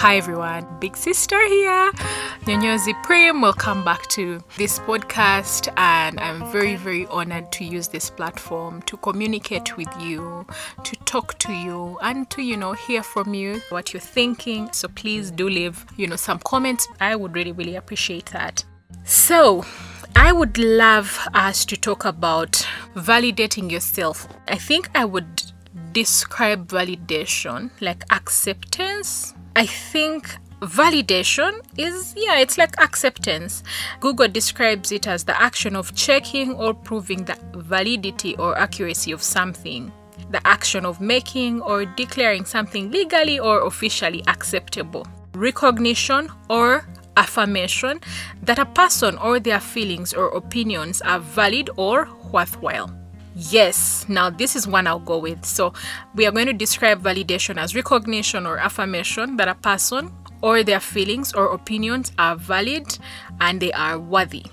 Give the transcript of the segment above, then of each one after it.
Hi everyone, Big Sister here. Nyonyozi Prim. Welcome back to this podcast, and I'm very, very honored to use this platform to communicate with you, to talk to you, and to you know hear from you what you're thinking. So please do leave you know some comments. I would really, really appreciate that. So. I would love us to talk about validating yourself. I think I would describe validation like acceptance. I think validation is, yeah, it's like acceptance. Google describes it as the action of checking or proving the validity or accuracy of something. The action of making or declaring something legally or officially acceptable. Recognition or affirmation that a person or their feelings or opinions are valid or worthwhile. Yes, now this is one I'll go with. So, we are going to describe validation as recognition or affirmation that a person or their feelings or opinions are valid and they are worthy.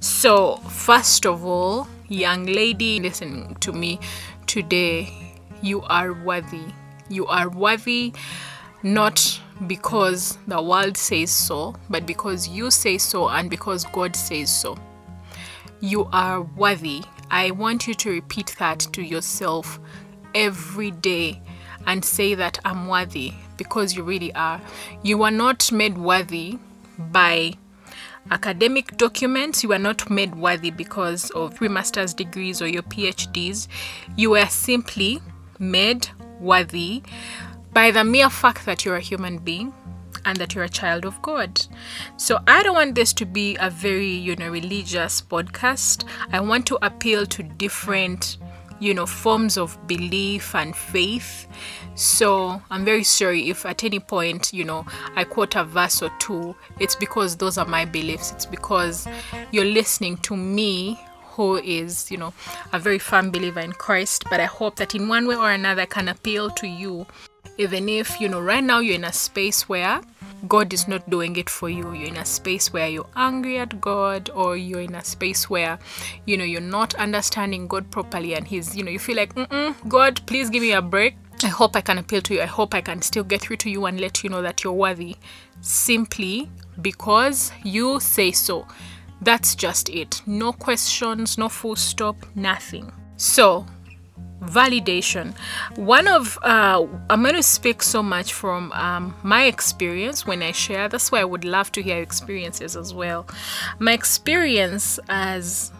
So, first of all, young lady listening to me today, you are worthy. You are worthy not because the world says so, but because you say so and because God says so. You are worthy. I want you to repeat that to yourself every day and say that I'm worthy because you really are. You are not made worthy by academic documents. You are not made worthy because of three master's degrees or your PhDs. You are simply made worthy by the mere fact that you're a human being and that you're a child of God. So I don't want this to be a very, you know, religious podcast. I want to appeal to different, you know, forms of belief and faith. So I'm very sorry if at any point, you know, I quote a verse or two. It's because those are my beliefs. It's because you're listening to me who is, you know, a very firm believer in Christ. But I hope that in one way or another I can appeal to you even if you know right now you're in a space where God is not doing it for you. You're in a space where you're angry at God, or you're in a space where, you know, you're not understanding God properly, and He's, you know, you feel like, God, please give me a break. I hope I can appeal to you. I hope I can still get through to you and let you know that you're worthy simply because you say so. That's just it. No questions, no full stop, nothing. So, validation. One of uh, i'm going to speak so much from um, my experience when i share. That's why i would love to hear experiences as well. My experience as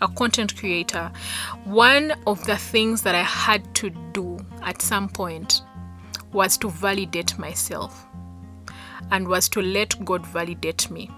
a content creator one of the things that i had to do at some point was to validate myself and was to let god validate me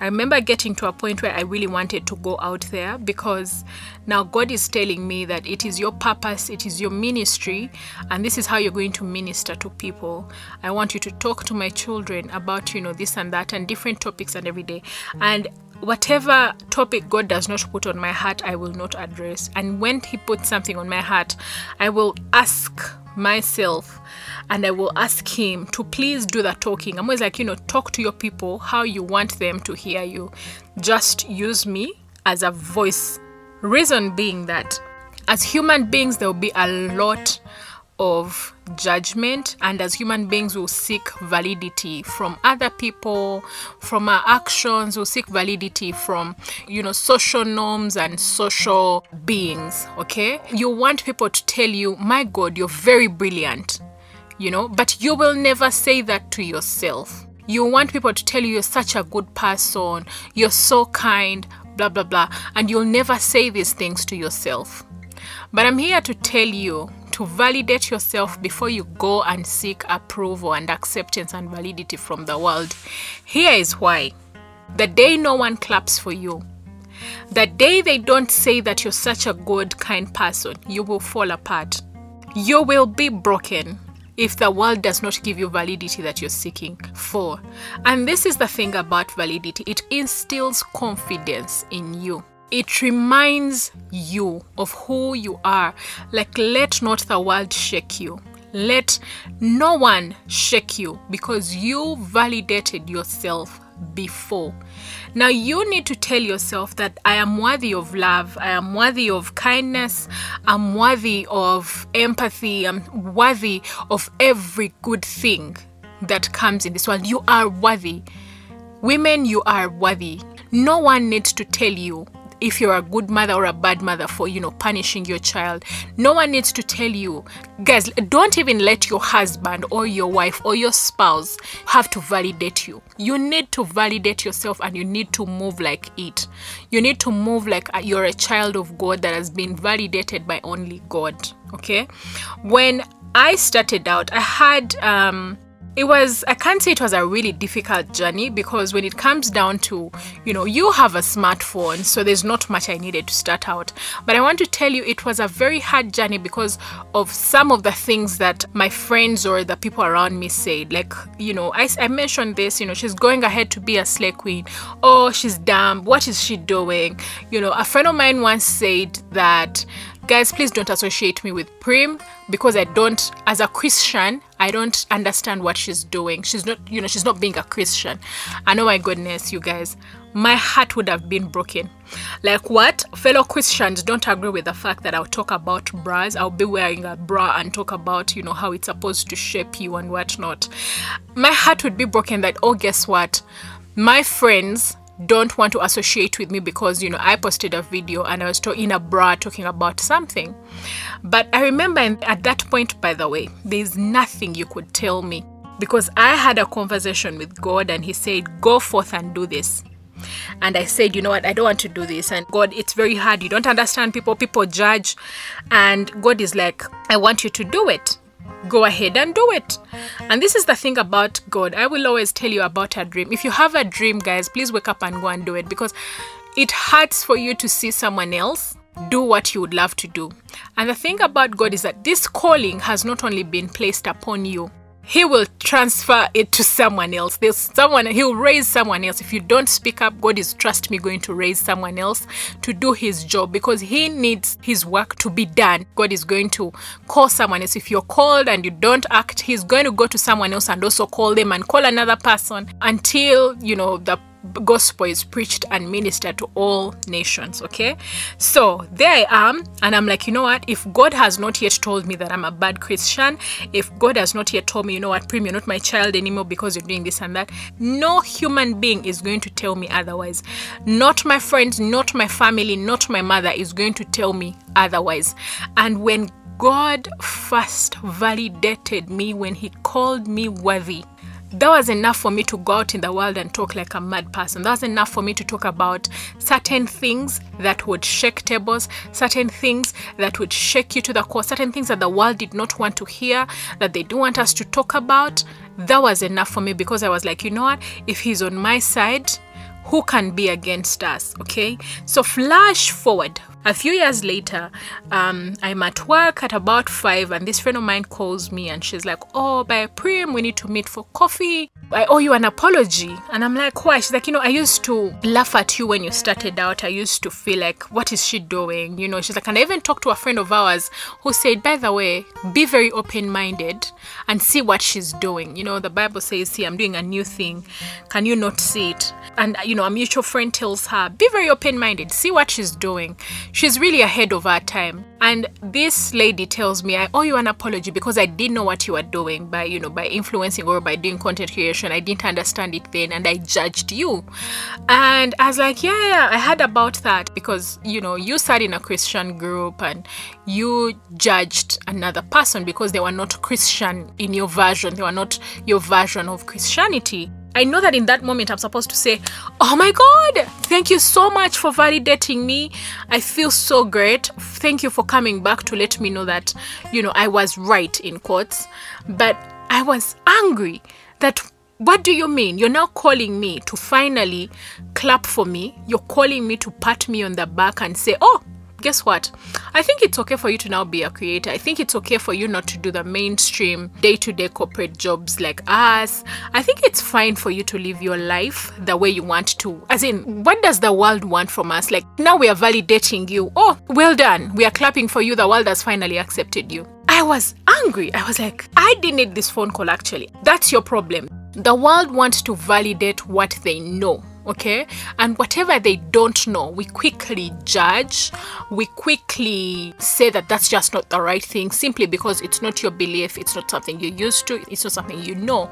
I remember getting to a point where I really wanted to go out there because now God is telling me that it is your purpose, it is your ministry, and this is how you're going to minister to people. I want you to talk to my children about, you know, this and that and different topics and every day. And whatever topic God does not put on my heart, I will not address. And when He puts something on my heart, I will ask myself and I will ask him to please do the talking. I'm always like, you know, talk to your people how you want them to hear you. Just use me as a voice. Reason being that as human beings, there will be a lot of judgment and as human beings will seek validity from other people from our actions. Will seek validity from you know social norms and social beings okay? You want people to tell you my god you're very brilliant you know? But you will never say that to yourself. You want people to tell you you're such a good person. You're so kind blah blah blah. And you'll never say these things to yourself but i'm here to tell you to validate yourself before you go and seek approval and acceptance and validity from the world. Here is why. The day no one claps for you, the day they don't say that you're such a good, kind person, you will fall apart. You will be broken if the world does not give you validity that you're seeking for. And this is the thing about validity it instills confidence in you it reminds you of who you are. Like, let not the world shake you. Let no one shake you because you validated yourself before. Now, you need to tell yourself that I am worthy of love, I am worthy of kindness, I'm worthy of empathy, I'm worthy of every good thing that comes in this world. You are worthy. Women, you are worthy. No one needs to tell you if you're a good mother or a bad mother for you know punishing your child. No one needs to tell you guys don't even let your husband or your wife or your spouse have to validate you. You need to validate yourself and you need to move like it. You need to move like you're a child of god that has been validated by only god. Okay? When i started out i had um it was i can't say it was a really difficult journey because when it comes down to you know you have a smartphone so there's not much i needed to start out. But i want to tell you it was a very hard journey because of some of the things that my friends or the people around me said. Like you know i, I mentioned this you know she's going ahead to be a slay queen. Oh she's dumb. What is she doing? You know a friend of mine once said that guys please don't associate me with prim because i don't as a christian i don't understand what she's doing. She's not you know she's not being a christian. I know my goodness you guys. My heart would have been broken. Like what? Fellow christians don't agree with the fact that i'll talk about bras. I'll be wearing a bra and talk about you know how it's supposed to shape you and whatnot. My heart would be broken that oh guess what? My friends don't want to associate with me because you know I posted a video and I was in a bra talking about something. But I remember at that point, by the way, there's nothing you could tell me because I had a conversation with God and He said, Go forth and do this. And I said, you know what, I don't want to do this. And God, it's very hard. You don't understand people, people judge. And God is like, I want you to do it go ahead and do it. And this is the thing about God. I will always tell you about a dream. If you have a dream, guys, please wake up and go and do it because it hurts for you to see someone else do what you would love to do. And the thing about God is that this calling has not only been placed upon you, he will transfer it to someone else. There's someone, he'll raise someone else. If you don't speak up, God is, trust me, going to raise someone else to do his job because he needs his work to be done. God is going to call someone else. If you're called and you don't act, he's going to go to someone else and also call them and call another person until, you know, the gospel is preached and ministered to all nations okay? So there i am and i'm like you know what? If god has not yet told me that i'm a bad christian if god has not yet told me you know what prim you're not my child anymore because you're doing this and that no human being is going to tell me otherwise. Not my friends not my family not my mother is going to tell me otherwise. And when god first validated me when he called me worthy that was enough for me to go out in the world and talk like a mad person. That was enough for me to talk about certain things that would shake tables, certain things that would shake you to the core, certain things that the world did not want to hear, that they do want us to talk about. That was enough for me because I was like, you know what? If he's on my side, who can be against us? Okay. So, flash forward a few years later, um, I'm at work at about five, and this friend of mine calls me and she's like, Oh, by Prim, we need to meet for coffee. I owe you an apology. And I'm like, Why? She's like, You know, I used to laugh at you when you started out. I used to feel like, What is she doing? You know, she's like, And I even talked to a friend of ours who said, By the way, be very open minded and see what she's doing. You know, the Bible says, See, I'm doing a new thing. Can you not see it? And, you know, a mutual friend tells her, Be very open minded, see what she's doing she's really ahead of her time. And this lady tells me, I owe you an apology because I didn't know what you were doing by, you know, by influencing or by doing content creation. I didn't understand it then and I judged you. And I was like, yeah, yeah, I heard about that because, you know, you sat in a Christian group and you judged another person because they were not Christian in your version. They were not your version of Christianity. I know that in that moment I'm supposed to say, Oh my God, thank you so much for validating me. I feel so great. Thank you for coming back to let me know that, you know, I was right in quotes. But I was angry that what do you mean? You're now calling me to finally clap for me. You're calling me to pat me on the back and say, Oh, guess what? I think it's okay for you to now be a creator. I think it's okay for you not to do the mainstream day to day corporate jobs like us. I think it's fine for you to live your life the way you want to. As in, what does the world want from us? Like, now we are validating you. Oh, well done. We are clapping for you. The world has finally accepted you. I was angry. I was like, I didn't need this phone call actually. That's your problem. The world wants to validate what they know okay? And whatever they don't know we quickly judge we quickly say that that's just not the right thing simply because it's not your belief it's not something you're used to it's not something you know.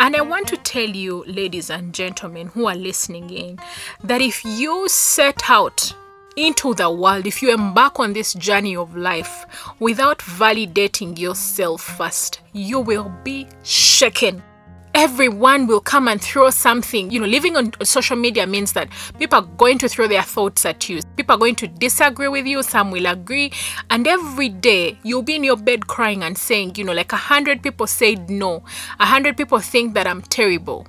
And i want to tell you ladies and gentlemen who are listening in that if you set out into the world, if you embark on this journey of life without validating yourself first, you will be shaken everyone will come and throw something. You know, living on social media means that people are going to throw their thoughts at you. People are going to disagree with you, some will agree. And every day you'll be in your bed crying and saying, you know, like a hundred people said no, a hundred people think that I'm terrible.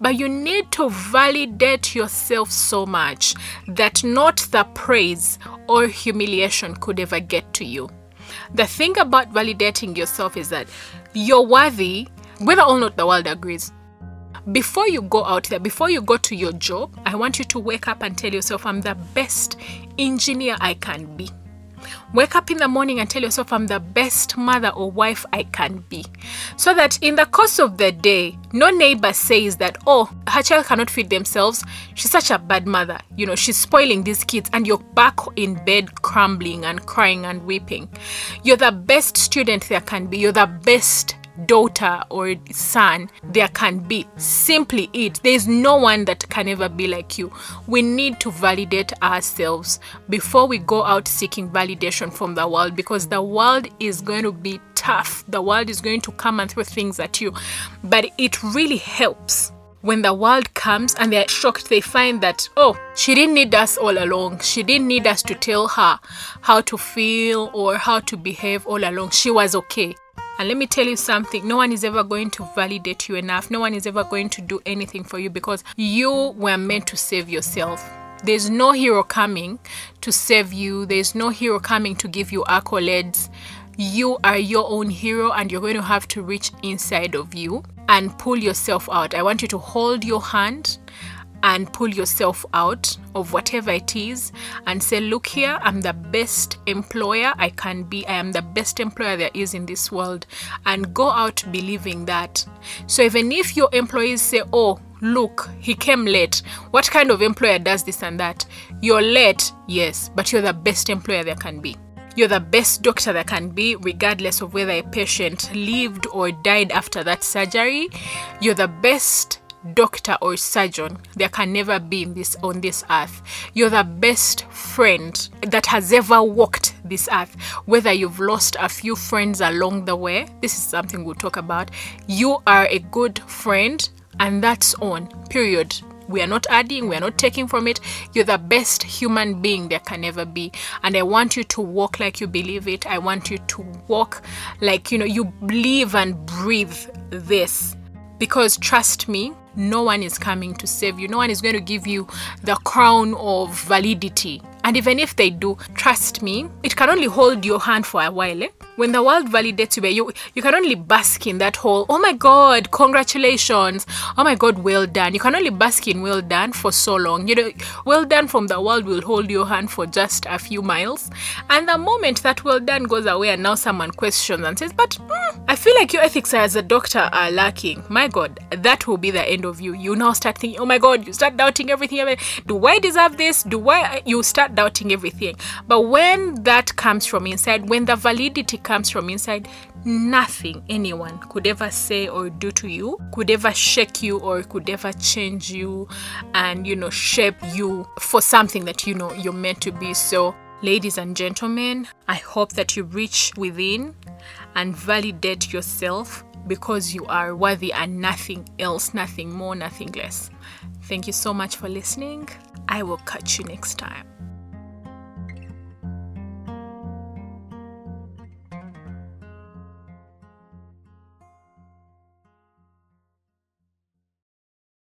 But you need to validate yourself so much that not the praise or humiliation could ever get to you. The thing about validating yourself is that you're worthy whether or not the world agrees. Before you go out there, before you go to your job, I want you to wake up and tell yourself, I'm the best engineer I can be. Wake up in the morning and tell yourself, I'm the best mother or wife I can be. So that in the course of the day, no neighbor says that, oh, her child cannot feed themselves. She's such a bad mother. You know, she's spoiling these kids, and you're back in bed crumbling and crying and weeping. You're the best student there can be. You're the best daughter or son there can be. Simply it. There's no one that can ever be like you. We need to validate ourselves before we go out seeking validation from the world because the world is going to be tough. The world is going to come and throw things at you. But it really helps when the world comes and they're shocked, they find that, oh, she didn't need us all along. She didn't need us to tell her how to feel or how to behave all along. She was okay. And let me tell you something no one is ever going to validate you enough. No one is ever going to do anything for you because you were meant to save yourself. There's no hero coming to save you, there's no hero coming to give you accolades. You are your own hero, and you're going to have to reach inside of you and pull yourself out. I want you to hold your hand and pull yourself out of whatever it is and say, Look here, I'm the best employer I can be. I am the best employer there is in this world. And go out believing that. So even if your employees say, Oh, look, he came late. What kind of employer does this and that? You're late, yes, but you're the best employer there can be. You're the best doctor there can be, regardless of whether a patient lived or died after that surgery. You're the best doctor or surgeon there can never be this on this earth. You're the best friend that has ever walked this earth. Whether you've lost a few friends along the way this is something we'll talk about. You are a good friend and that's on period. We are not adding we are not taking from it. You're the best human being there can ever be. And i want you to walk like you believe it. I want you to walk like you know you live and breathe this. Because trust me no one is coming to save you. No one is going to give you the crown of validity. And even if they do, trust me, it can only hold your hand for a while. Eh? When the world validates you, you you can only bask in that whole oh my god congratulations. Oh my god well done. You can only bask in well done for so long. You know well done from the world will hold your hand for just a few miles. And the moment that well done goes away and now someone questions and says but mm, i feel like your ethics as a doctor are lacking. My god that will be the end of you. You now start thinking oh my god you start doubting everything. Do i deserve this? Do i you start doubting everything. But when that comes from inside when the validity comes from inside, nothing anyone could ever say or do to you could ever shake you or could ever change you and, you know, shape you for something that, you know, you're meant to be. So, ladies and gentlemen, I hope that you reach within and validate yourself because you are worthy and nothing else, nothing more, nothing less. Thank you so much for listening. I will catch you next time.